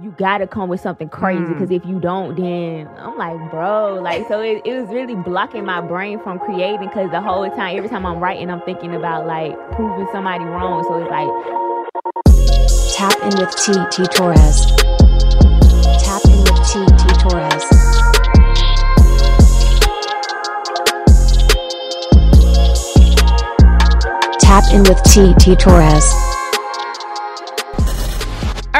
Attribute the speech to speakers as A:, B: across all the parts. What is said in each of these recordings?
A: you gotta come with something crazy
B: Mm.
A: because if you don't, then I'm like, bro, like so it, it was really blocking my brain from creating because the whole time, every time I'm writing, I'm thinking about like proving somebody wrong. So it's like
C: Tap in with TT Torrez. Tap in with TT Torrez. Tap in with TT Torrez.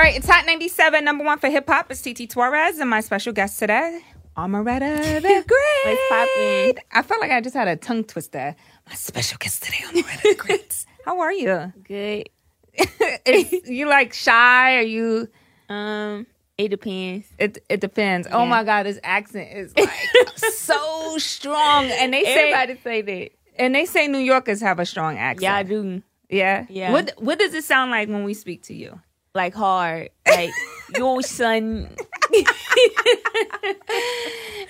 B: All right, it's Hot 97, number one for hip hop. It's TT Torrez and my special guest today, Omeretta the Great. I felt like I just had a tongue twister. My special guest today, Omeretta the Great. How are you?
A: good.
B: You like shy? Are you?
A: Um, it depends.
B: It it depends. Oh my god, this accent is like so strong, and they say
A: Everybody say that.
B: and they say New Yorkers have a strong accent.
A: Yeah, I do
B: Yeah.
A: Yeah.
B: What What does it sound like when we speak to you?
A: Like hard, like your son.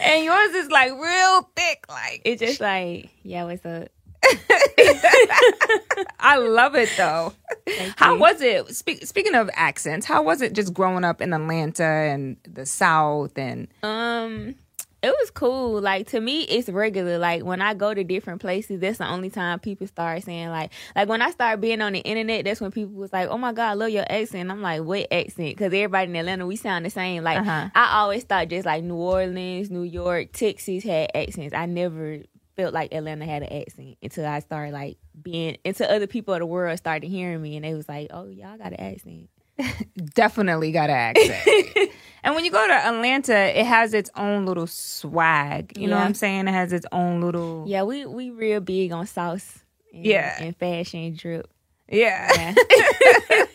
B: And yours is like real thick. Like
A: It's just like, yeah, what's up?
B: I love it though. How was it? Speak, speaking of accents, how was it just growing up in Atlanta and the South and
A: Um, it was cool. Like to me, it's regular. Like when I go to different places, that's the only time people start saying like, like when I start being on the internet, that's when people was like, "Oh my god, I love your accent." I'm like, "What accent?" Because everybody in Atlanta, we sound the same. Like
B: Uh-huh.
A: I always thought just like New Orleans, New York, Texas had accents. I never felt like Atlanta had an accent until I started like being until other people of the world started hearing me and they was like, "Oh, y'all got an accent."
B: definitely got an accent. and when you go to Atlanta, it has its own little swag. You know what I'm saying? It has its own little
A: Yeah, we we real big on sauce. And,
B: Yeah.
A: and fashion drip.
B: yeah.
A: Yeah.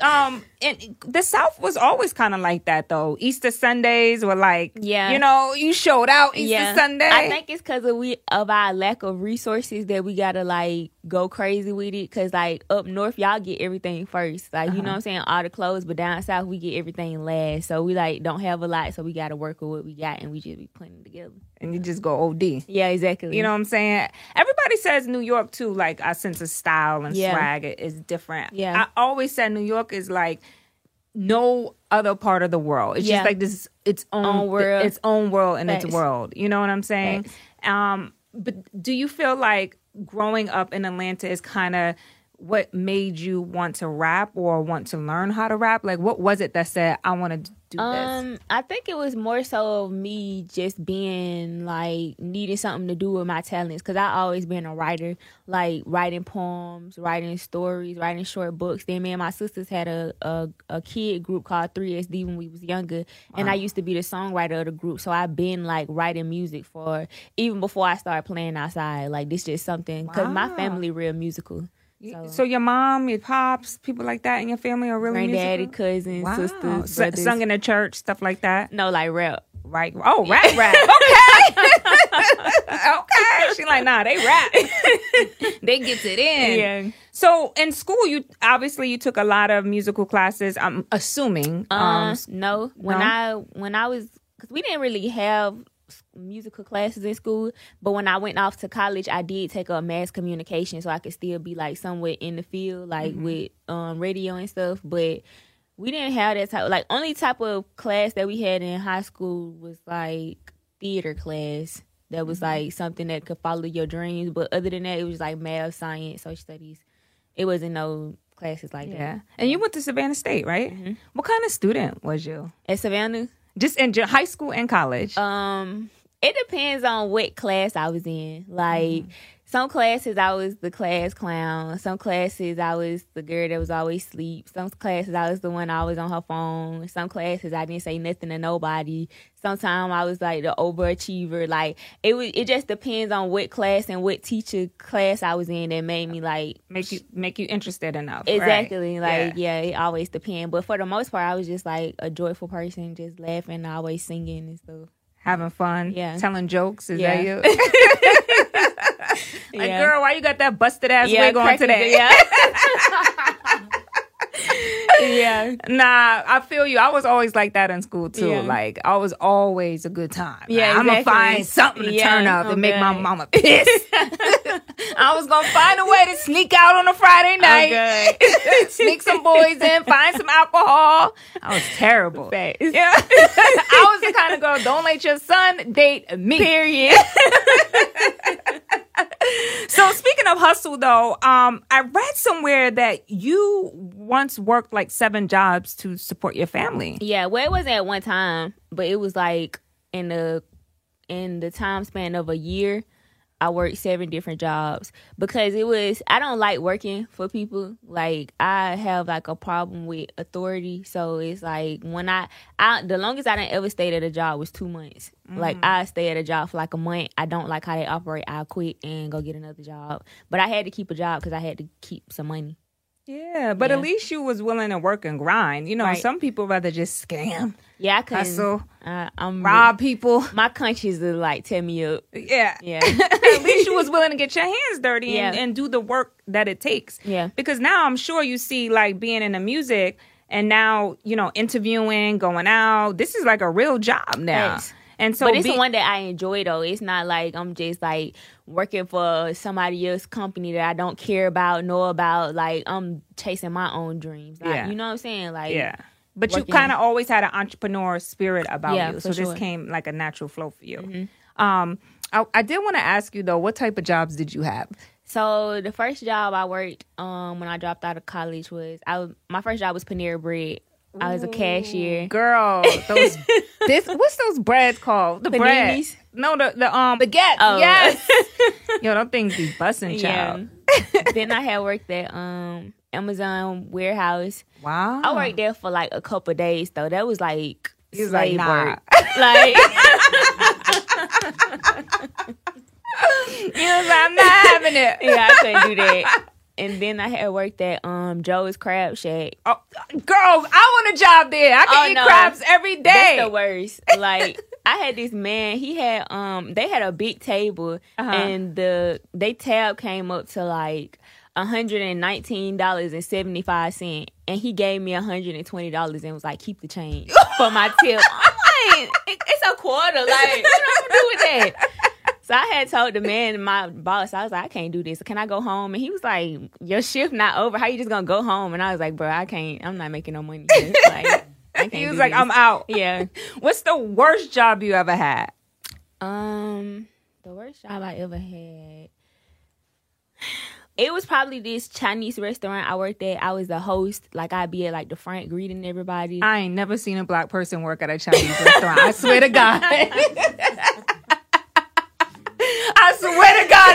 B: um and the south was always kind of like that though easter sundays were like
A: Yeah.
B: you know you showed out easter sunday
A: I think it's because of we of our lack of resources that we gotta like go crazy with it. Cause like up north, y'all get everything first. Like you know uh-huh. what I'm saying, all the clothes. But down south, we get everything last. So we like don't have a lot. So we gotta work with what we got, and we just be putting it together.
B: and you just go od
A: Yeah, exactly.
B: you know what i'm saying everybody says new york too like our sense of style and
A: Yeah.
B: swag is different
A: Yeah.
B: i always said new york is like no other part of the world. It's
A: Yeah.
B: just like this its own,
A: Own world.
B: its own world in its world. You know what i'm saying? Um but do you feel like growing up in atlanta is kind of what made you want to rap or want to learn how to rap? Like what was it that said i want to do this
A: Um, I think it was more so of me just being like needing something to do with my talents because I always been a writer, like writing poems, writing stories, writing short books. Then me and my sisters had a a, a kid group called 3SD when we was younger, and I used to be the songwriter of the group. So I've been like writing music for even before I started playing outside. Like this just something because my family real musical.
B: So,
A: So,
B: your mom your pops people like that in your family are really
A: granddaddy,
B: musical?
A: cousins,
B: Wow.
A: sisters,
B: S- sung in the church, stuff like that.
A: no, like rap.
B: Right. Oh, rap, rap. Okay. okay. She like, nah, they rap. they get it in.
A: Yeah.
B: So in school, you obviously you took a lot of musical classes. I'm assuming.
A: Um,
B: Um,
A: no. When
B: no?
A: I when I was because we didn't really have musical classes in school, but when I went off to college, I did take up mass communication, so I could still be like somewhat in the field, like
B: Mm-hmm.
A: with um radio and stuff. But we didn't have that type. Like only type of class that we had in high school was like theater class. That was
B: Mm-hmm.
A: like something that could follow your dreams. But other than that, it was like math, science, social studies. It wasn't no classes like
B: yeah.
A: that.
B: And you went to Savannah State, right?
A: Mm-hmm.
B: What kind of student was you?
A: At Savannah,
B: Just in high school and college.
A: Um, it depends on what class I was in. Like mm-hmm. some classes I was the class clown. Some classes I was the girl that was always sleep. Some classes I was the one always on her phone. Some classes I didn't say nothing to nobody. Sometimes I was like the overachiever. Like it was it just depends on what class and what teacher class I was in that made me like
B: make you make you interested enough. right?
A: Exactly. Like, yeah. it always depends. But for the most part, I was just like a joyful person, just laughing, always singing and stuff.
B: Having fun.
A: Yeah.
B: Telling jokes. Is
A: Yeah.
B: that you? like,
A: Yeah.
B: girl, why you got that busted ass
A: Yeah,
B: wig on today?
A: yeah. Yeah.
B: Nah, I feel you. I was always like that in school too.
A: Yeah.
B: Like I was always a good time.
A: Yeah,
B: I'm gonna find something to
A: Yeah,
B: turn up and make my mama pissed. I was gonna find a way to sneak out on a Friday night, sneak some boys in, find some alcohol. I was terrible.
A: Facts.
B: Yeah, I was the kind of girl. Don't let your son date me.
A: Period.
B: So speaking of hustle though, um, I read somewhere that you once worked like seven jobs to support your family.
A: Yeah, well, it wasn't at one time, but it was like in the in the time span of a year. I worked seven different jobs because it was I don't like working for people. Like I have like a problem with authority, so it's like when I I the longest I didn't ever stayed at a job was two months. Like mm-hmm. I stay at a job for like a month. I don't like how they operate. I quit and go get another job. But I had to keep a job because I had to keep some money.
B: Yeah, but at least you was willing to work and grind. You know,
A: Right.
B: some people rather just scam,
A: Yeah, I couldn't.
B: hustle,
A: I, I'm
B: rob people.
A: My is like tear me up.
B: Yeah.
A: Yeah.
B: at least you was willing to get your hands dirty and,
A: Yeah.
B: and do the work that it takes.
A: Yeah.
B: Because now I'm sure you see like being in the music and now, you know, interviewing, going out. This is like a real job now.
A: Yes.
B: And so
A: but it's
B: be-
A: one that I enjoy though. It's not like I'm just like working for somebody else's company that I don't care about, know about. Like I'm chasing my own dreams. Like,
B: Yeah.
A: You know what I'm saying? Like
B: Yeah. But you kind of always had an entrepreneur spirit about
A: Yeah,
B: you. So this
A: sure. Mm-hmm.
B: came like a natural flow for you. Um I, I did want to ask you though, what type of jobs did you have?
A: So the first job I worked um when I dropped out of college was I was, my first job was Panera Bread. I was a cashier.
B: Girl, those this what's those breads called? The bread.
A: Paninis?
B: No, the the um baguette.
A: Oh.
B: Yes. Yo, them things be busting, child.
A: Yeah. then I had worked at um Amazon warehouse.
B: Wow.
A: I worked there for like a couple days though. That was like
B: He was like,
A: slave
B: nah.
A: work. Like
B: You was like, I'm not having it.
A: yeah, I couldn't do that. And then I had worked at um Joe's Crab Shack.
B: Oh, girl, I want a job there. I can
A: Oh,
B: eat
A: no.
B: crabs every day.
A: That's the worst. Like I had this man. He had um. They had a big table,
B: Uh-huh.
A: and the they tab came up to like hundred and nineteen dollars and seventy five cent, and he gave me hundred and twenty dollars and was like, "Keep the change for my tip." I'm like, "It- "It's a quarter. Like, what am I gonna do with that?" So I had told the man, my boss, I was like, I can't do this. Can I go home? And he was like, Your shift not over. How you just gonna go home? And I was like, Bro, I can't. I'm not making no money. Like,
B: He was like,
A: this.
B: I'm out.
A: Yeah.
B: What's the worst job you ever had?
A: Um, the worst job I ever had. It was probably this Chinese restaurant I worked at. I was the host. Like I'd be at like the front greeting everybody.
B: I ain't never seen a black person work at a Chinese restaurant. I swear to God.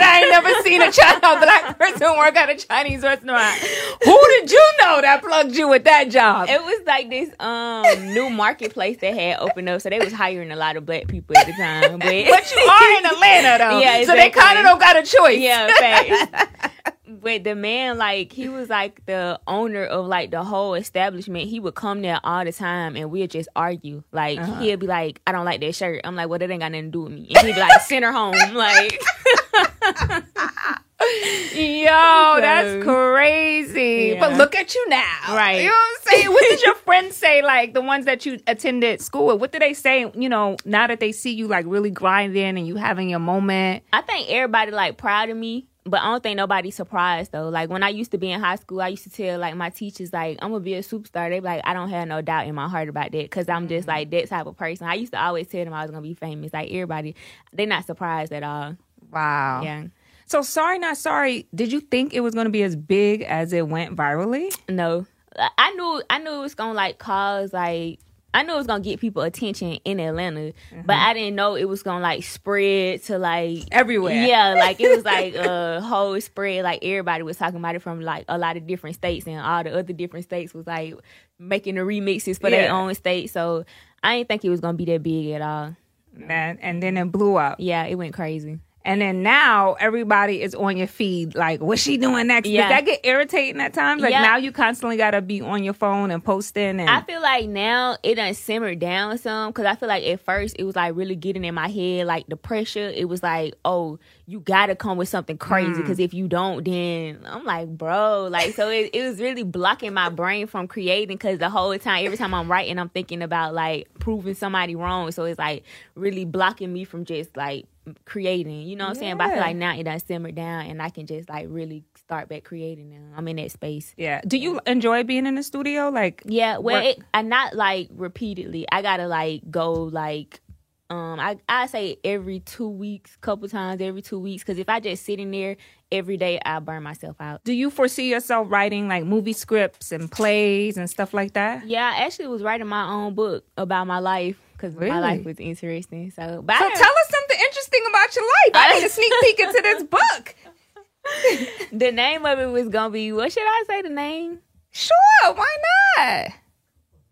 B: I ain't never seen a, China, a black person work at a Chinese restaurant. Who did you know that plugged you with that job?
A: it was like this um new marketplace that had opened up, so they was hiring a lot of black people at the time. But,
B: but you are in Atlanta though,
A: Yeah,
B: so they kind of don't got a choice.
A: yeah, facts. But the man, like, he was like the owner of like the whole establishment. He would come there all the time, and we'd just argue. Like,
B: Uh-huh.
A: he'd be like, "I don't like that shirt." I'm like, "Well, that ain't got nothing to do with me." And he'd be like, "Send her home." Like,
B: Yo, that's crazy.
A: Yeah.
B: But look at you now.
A: Right.
B: You know what I'm saying? What did your friends say, like the ones that you attended school with? What did they say, you know, now that they see you like really grinding and you having your moment?
A: I think everybody like proud of me. But I don't think nobody's surprised though. Like when I used to be in high school, I used to tell like my teachers like I'm gonna be a superstar. They be like I don't have no doubt in my heart about that because I'm just mm-hmm. like that type of person. I used to always tell them I was gonna be famous. Like everybody, they're not surprised at all.
B: Wow.
A: Yeah.
B: So sorry, not sorry. Did you think it was going to be as big as it went virally?
A: No, I knew I knew it was gonna like cause like I knew it was gonna get people attention in Atlanta, but mm-hmm. I didn't know it was gonna like spread to like
B: Everywhere.
A: Yeah, like it was like a whole spread. Like everybody was talking about it from like a lot of different states, and all the other different states was like making the remixes for their own state. So I didn't think it was gonna be that big at all.
B: Man, and then it blew up.
A: Yeah, it went crazy.
B: And then now everybody is on your feed, like, what's she doing next?
A: Yeah.
B: Does that get irritating at times? Like
A: Yeah.
B: now you constantly gotta be on your phone and posting and
A: I feel like now it done simmered down some because I feel like at first it was like really getting in my head, like the pressure. It was like, oh, you gotta come with something crazy
B: Mm.
A: because if you don't, then I'm like, bro, like so it, it was really blocking my brain from creating because the whole time, every time I'm writing, I'm thinking about like proving somebody wrong. So it's like really blocking me from just like creating. You know what I'm saying? But I feel like now it done simmered down and I can just like really start back creating now. I'm in that space.
B: yeah. Do you enjoy being in the studio? Like
A: Yeah, well, it, I not like repeatedly. I gotta like go like, um, I I say every two weeks, couple times every two weeks. Because if I just sit in there every day, I burn myself out.
B: do you foresee yourself writing like movie scripts and plays and stuff like that?
A: Yeah, I actually was writing my own book about my life because
B: Really?
A: my life was interesting. So, but
B: So tell us something interesting about your life. I need a sneak peek into this book.
A: the name of it was gonna be what should I say the name?
B: Sure, why not?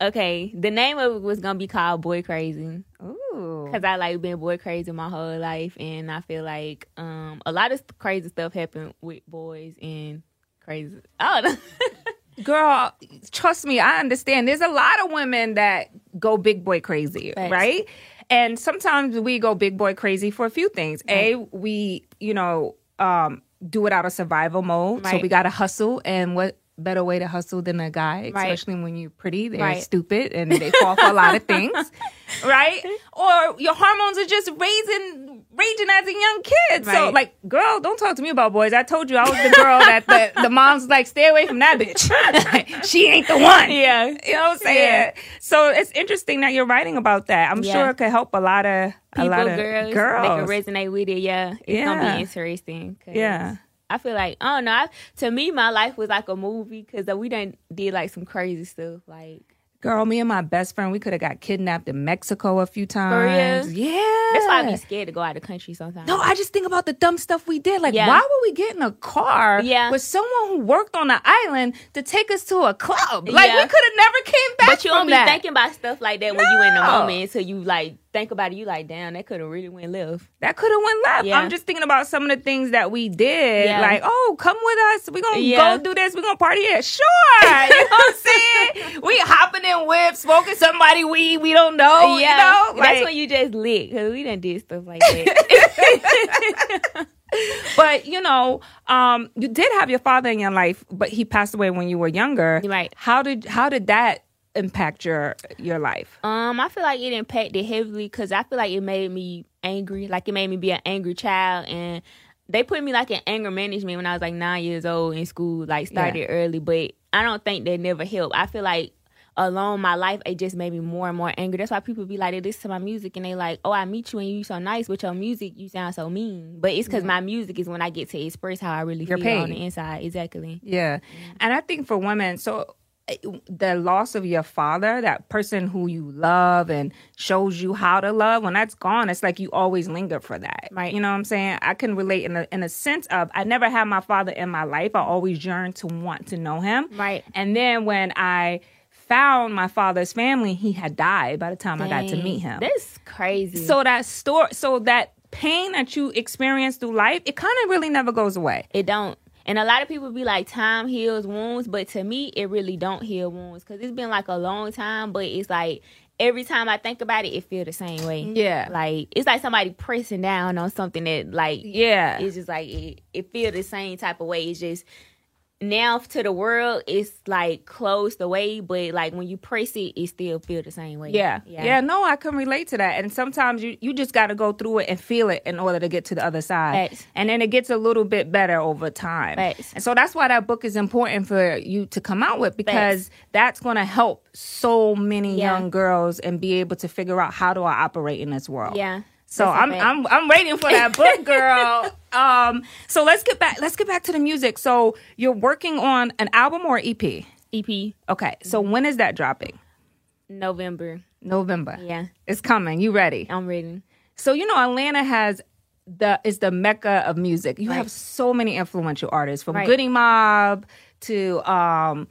A: Okay, the name of it was gonna be called Boy Crazy.
B: Ooh.
A: Cause I like been boy crazy my whole life, and I feel like um a lot of crazy stuff happened with boys and crazy. I don't know.
B: Girl, trust me, I understand. There's a lot of women that go big boy crazy,
A: Facts.
B: right? And sometimes we go big boy crazy for a few things. A, we, you know, um, do it out of survival mode. So we gotta hustle. And what better way to hustle than a guy,
A: Right.
B: especially when you're pretty. They're
A: Right.
B: stupid and they fall for a lot of things. Right? Or your hormones are just raising raging as a young kid. So like, girl, don't talk to me about boys. I told you I was the girl that the, the mom's like, stay away from that bitch. she ain't the one.
A: Yeah.
B: You know what I'm saying?
A: Yeah.
B: So it's interesting that you're writing about that. I'm
A: Yeah.
B: sure it could help a lot of a lot of
A: girls,
B: girls.
A: they can resonate with it. Yeah, it's gonna be interesting.
B: Yeah.
A: I feel like I don't know. I, to me, my life was like a movie because we done did like some crazy stuff. Like
B: Girl, me and my best friend, we could have got kidnapped in Mexico a few
A: real?
B: times. Yeah.
A: that's why I be scared to go out of the country sometimes.
B: No, I just think about the dumb stuff we did. Like,
A: Yeah.
B: why would we get in a car
A: Yeah.
B: with someone who worked on the island to take us to a club? Like,
A: Yeah.
B: we could have never came back
A: but you don't be
B: that.
A: thinking about stuff like that when you in the moment until you like think about it. You like, damn, that could have really went left.
B: that could have went left.
A: Yeah.
B: I'm just thinking about some of the things that we did.
A: Yeah.
B: Like, oh, come with us. We're gonna
A: Yeah.
B: go do this. We're gonna party here. Sure. you know what I'm saying? We hopping in whips, smoking somebody weed we don't know. You know?
A: that's
B: Like-
A: when you just lit because we done did stuff like that.
B: but you know, um, you did have your father in your life, but he passed away when you were younger.
A: Right.
B: How did how did that impact your your life?
A: Um, I feel like it impacted heavily because I feel like it made me angry. Like it made me be an angry child, and they put me like in anger management when I was like nine years old in school. Like started early, but I don't think that never helped. I feel like along my life, it just made me more and more angry. That's why people be like, they listen to my music and they like, oh, I meet you and you so nice, but your music you sound so mean. But it's because my music is when I get to express how I really
B: Your
A: feel on the inside. Exactly.
B: Yeah. And I think for women, so the loss of your father, that person who you love and shows you how to love, when that's gone, it's like you always linger for that.
A: Right.
B: You know what I'm saying? I can relate in a in a sense of I never had my father in my life. I always yearned to want to know him.
A: Right.
B: And then when I found my father's family, he had died by the time I got to meet him.
A: That's crazy.
B: So that story so that pain that you experience through life, it kind of really never goes away.
A: It don't. And a lot of people be like, time heals wounds, but to me, it really don't heal wounds because it's been like a long time. But it's like every time I think about it, it feel the same way. Mm-hmm.
B: Yeah.
A: like it's like somebody pressing down on something that like
B: Yeah.
A: it's just like it, it feel the same type of way. It's just now to the world, it's like closed away, but like when you press it, it still feel the same way.
B: Yeah. yeah. no, I can relate to that. And sometimes you, you just got to go through it and feel it in order to get to the other side.
A: Facts.
B: And then it gets a little bit better over time.
A: Facts.
B: And so that's why that book is important for you to come out with because that's going to help so many
A: Yeah.
B: young girls and be able to figure out how do I operate in this world.
A: Yeah.
B: So
A: That's
B: I'm. I'm I'm waiting for that book, girl. um, so let's get back. Let's get back to the music. So you're working on an album or EP?
A: EP
B: Okay. So when is that dropping?
A: November.
B: November.
A: Yeah,
B: It's coming. You ready?
A: I'm ready.
B: So you know Atlanta has the is the mecca of music. You
A: Right.
B: have so many influential artists from
A: Right.
B: Goodie Mob to um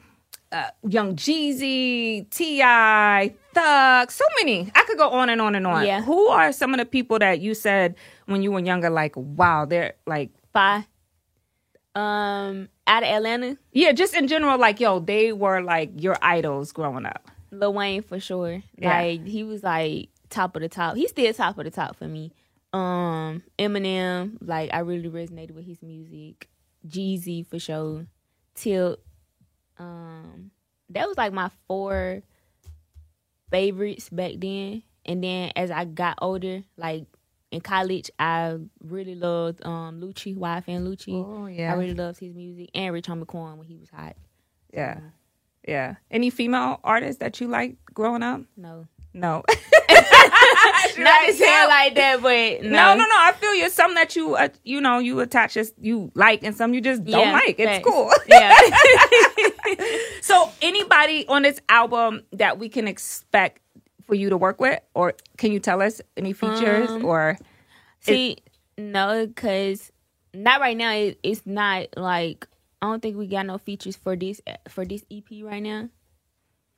B: uh, Young Jeezy, T.I., Thug, so many. I could go on and on and on.
A: Yeah.
B: Who are some of the people that you said when you were younger, like wow, they're like
A: Five. Um, out of Atlanta,
B: yeah, just in general, like yo, they were like your idols growing up.
A: Lil Wayne for sure.
B: Yeah.
A: Like he was like top of the top. He's still top of the top for me. Um, Eminem, like I really resonated with his music. Jeezy for sure. Tilt. Um, that was like my four favorites back then. And then as I got older, like in college, I really loved um Lucci, YFN Lucci.
B: Oh, yeah.
A: I really loved his music and Rich Homie Quan when he was hot.
B: Yeah, yeah. Any female artists that you like growing up?
A: No.
B: No.
A: Not to say it like that, but no.
B: No, no, no. I feel you. Some that you, uh, you know, you attach just you like, and some you just don't
A: Yeah,
B: like. It's
A: facts.
B: cool.
A: Yeah.
B: so, anybody on this album that we can expect for you to work with, or can you tell us any features
A: Um,
B: or?
A: See, no, because not right now. It, it's not like I don't think we got no features for this for this EP right now.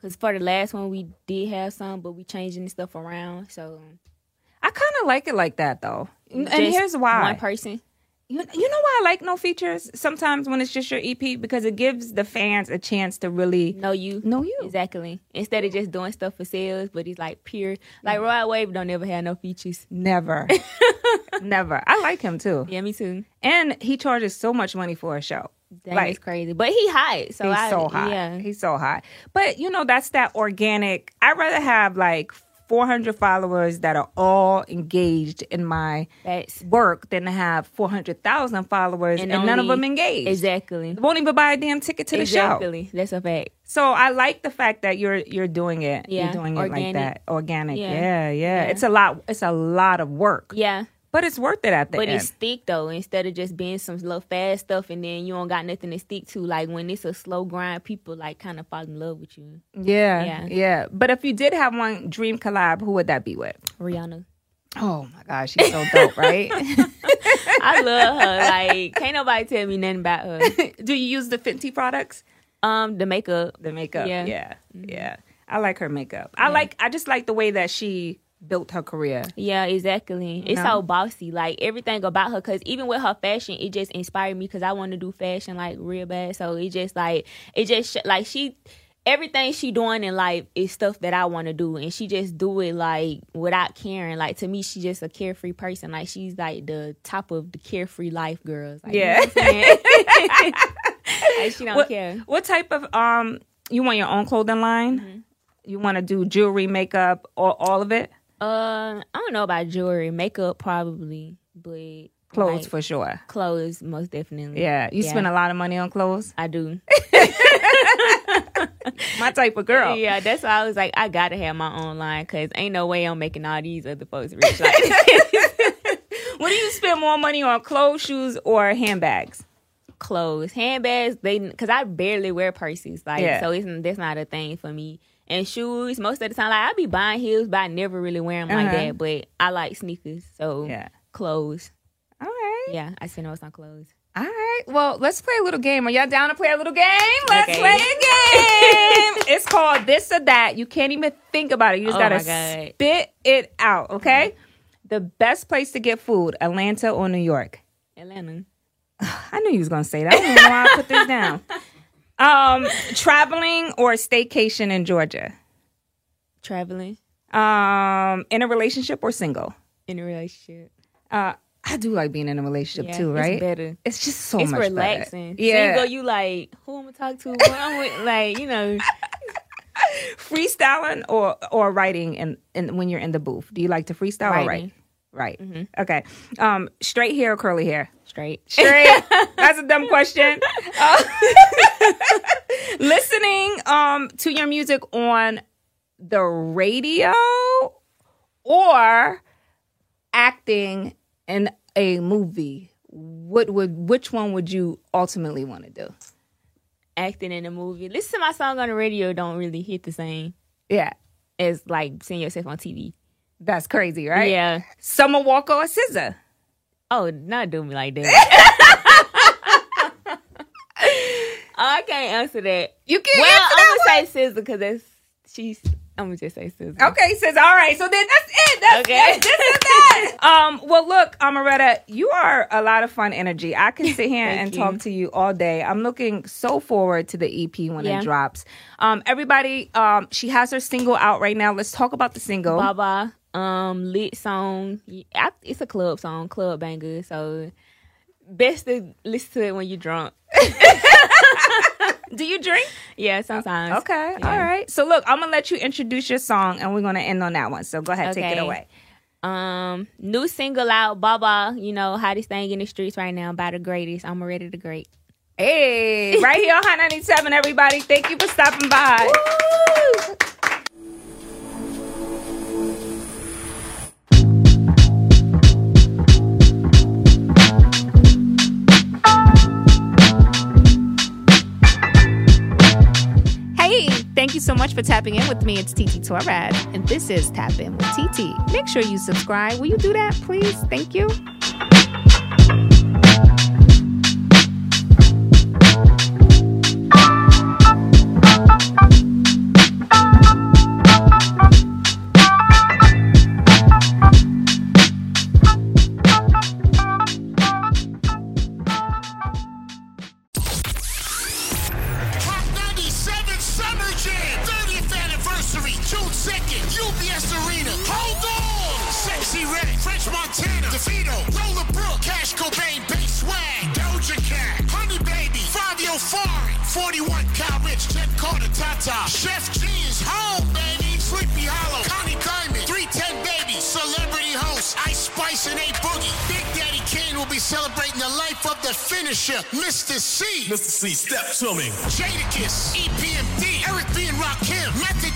A: Cause for the last one we did have some, but we changing the stuff around. So
B: I kind of like it like that though, and here's why.
A: one person.
B: You, you know why I like no features sometimes when it's just your EP because it gives the fans a chance to really
A: know you.
B: know you.
A: Exactly. Instead of just doing stuff for sales, but it's like pure. Like mm. Rod Wave don't ever have no features.
B: Never, never. I like him too,
A: Yeah, me too.
B: and he charges so much money for a show.
A: That is
B: Like-
A: crazy. But he hot. So
B: He's
A: I,
B: so hot.
A: Yeah.
B: He's so hot. But you know, that's that organic. I'd rather have like 400 followers that are all engaged in my
A: That's
B: work than to have 400,000 followers and,
A: And
B: none of them engaged.
A: exactly.
B: Won't even buy a damn ticket to the show.
A: Exactly. That's a fact.
B: So I like the fact that you're you're doing it.
A: Yeah,
B: You're doing it like that. Organic. Yeah.
A: Yeah.
B: yeah,
A: Yeah.
B: It's a lot it's a lot of work.
A: Yeah.
B: But it's worth it at the
A: But
B: end.
A: it's thick though, instead of just being some little fast stuff and then you don't got nothing to stick to. Like when it's a slow grind, people like kind of fall in love with you.
B: yeah, yeah.
A: Yeah.
B: But if you did have one dream collab, who would that be with?
A: Rihanna.
B: Oh my gosh, she's so dope, right?
A: I love her. Like can't nobody tell me nothing about her.
B: Do you use the Fenty products?
A: Um, the makeup.
B: The makeup. Yeah.
A: Yeah.
B: Yeah. I like her makeup. I like I just like the way that she built her career.
A: Yeah, exactly. It's
B: know?
A: so bossy. Like everything about her, cause even with her fashion, it just inspired me. Cause I want to do fashion like real bad. So it just like it just sh- like she. Everything she doing in life is stuff that I want to do, and she just do it like without caring. Like to me, she's just a carefree person. Like she's like the top of the carefree life girls. Like, you know
B: Yeah.
A: what like she don't
B: What,
A: care.
B: what type of um you want your own clothing line?
A: Mm-hmm.
B: You want to do jewelry, makeup, or all of it?
A: Uh, I don't know about jewelry, makeup probably, but
B: Clothes
A: like,
B: for sure.
A: clothes most definitely.
B: Yeah. You spend a lot of money on clothes?
A: I do.
B: My type of girl.
A: Yeah, that's why I was like, I gotta have my own line because ain't no way I'm making all these other folks rich. Like,
B: What do you spend more money on? Clothes, shoes, or handbags?
A: clothes, handbags, they because I barely wear purses. Like,
B: Yeah.
A: so it's that's not a thing for me. And shoes, most of the time, like I be buying heels, but I never really wear them like
B: Uh-huh.
A: that. But I like sneakers, so
B: Yeah.
A: clothes.
B: All right.
A: Yeah, I spend most on clothes.
B: All right. Well, let's play a little game. Are y'all down to play a little game? Let's
A: Okay.
B: play a game. it's called this or that. You can't even think about it. You just
A: Oh
B: gotta spit it out. Okay. The best place to get food: Atlanta or New York.
A: Atlanta,
B: I knew you was gonna say that. I don't know why I put this down. Um, traveling or staycation in Georgia.
A: traveling
B: Um, in a relationship or single.
A: in a relationship.
B: Uh, I do like being in a relationship
A: Yeah,
B: too,
A: it's
B: right?
A: better.
B: It's just so
A: it's
B: much
A: relaxing.
B: Better. Yeah,
A: Single, you like who I'm gonna talk to? What I'm with, like you know.
B: freestyling or or writing and and when you're in the booth. Do you like to freestyle or write? Right. Okay. Um, straight hair or curly hair?
A: Straight.
B: Straight. That's a dumb question. Uh, listening um to your music on the radio or acting in a movie. What would which one would you ultimately want to do?
A: Acting in a movie. Listen to my song on the radio don't really hit the same
B: Yeah.
A: as like seeing yourself on TV.
B: That's crazy, right?
A: Yeah.
B: Summer Walker or SZA?
A: Oh, not do me like that. oh, I can't answer that.
B: You can't
A: Well,
B: answer that
A: I'm gonna say SZA because that's she's I'm gonna just say SZA.
B: Okay, says all right. So then that's it. That's
A: Okay.
B: that's this and that. um. Well, look, Omeretta, you are a lot of fun energy. I can sit here and
A: you.
B: talk to you all day. I'm looking so forward to the EP when
A: Yeah.
B: it drops. Um. Everybody. Um. She has her single out right now. Let's talk about the single.
A: Baba, um, lit song. I, it's a club song, club banger. So best to listen to it when you're drunk.
B: Do you drink?
A: Yeah, sometimes.
B: Okay.
A: Yeah.
B: All right. So look, I'm gonna let you introduce your song, and we're gonna end on that one. So go ahead, take it away.
A: Um, new single out, Baba. You know, hottest thing in the streets right now by the greatest. Omeretta the Great.
B: Hey, right here on Hot 97, everybody. Thank you for stopping by. Hey, thank you so much for tapping in with me. It's TT Torrez, and this is Tap In with TT. Make sure you subscribe. Will you do that, please? Thank you.
D: Be celebrating the life of the finisher, Mr. Cee.
E: Mr. Cee, step to me.
D: Jadakiss, EPMD, Eric B. and Rakim, Method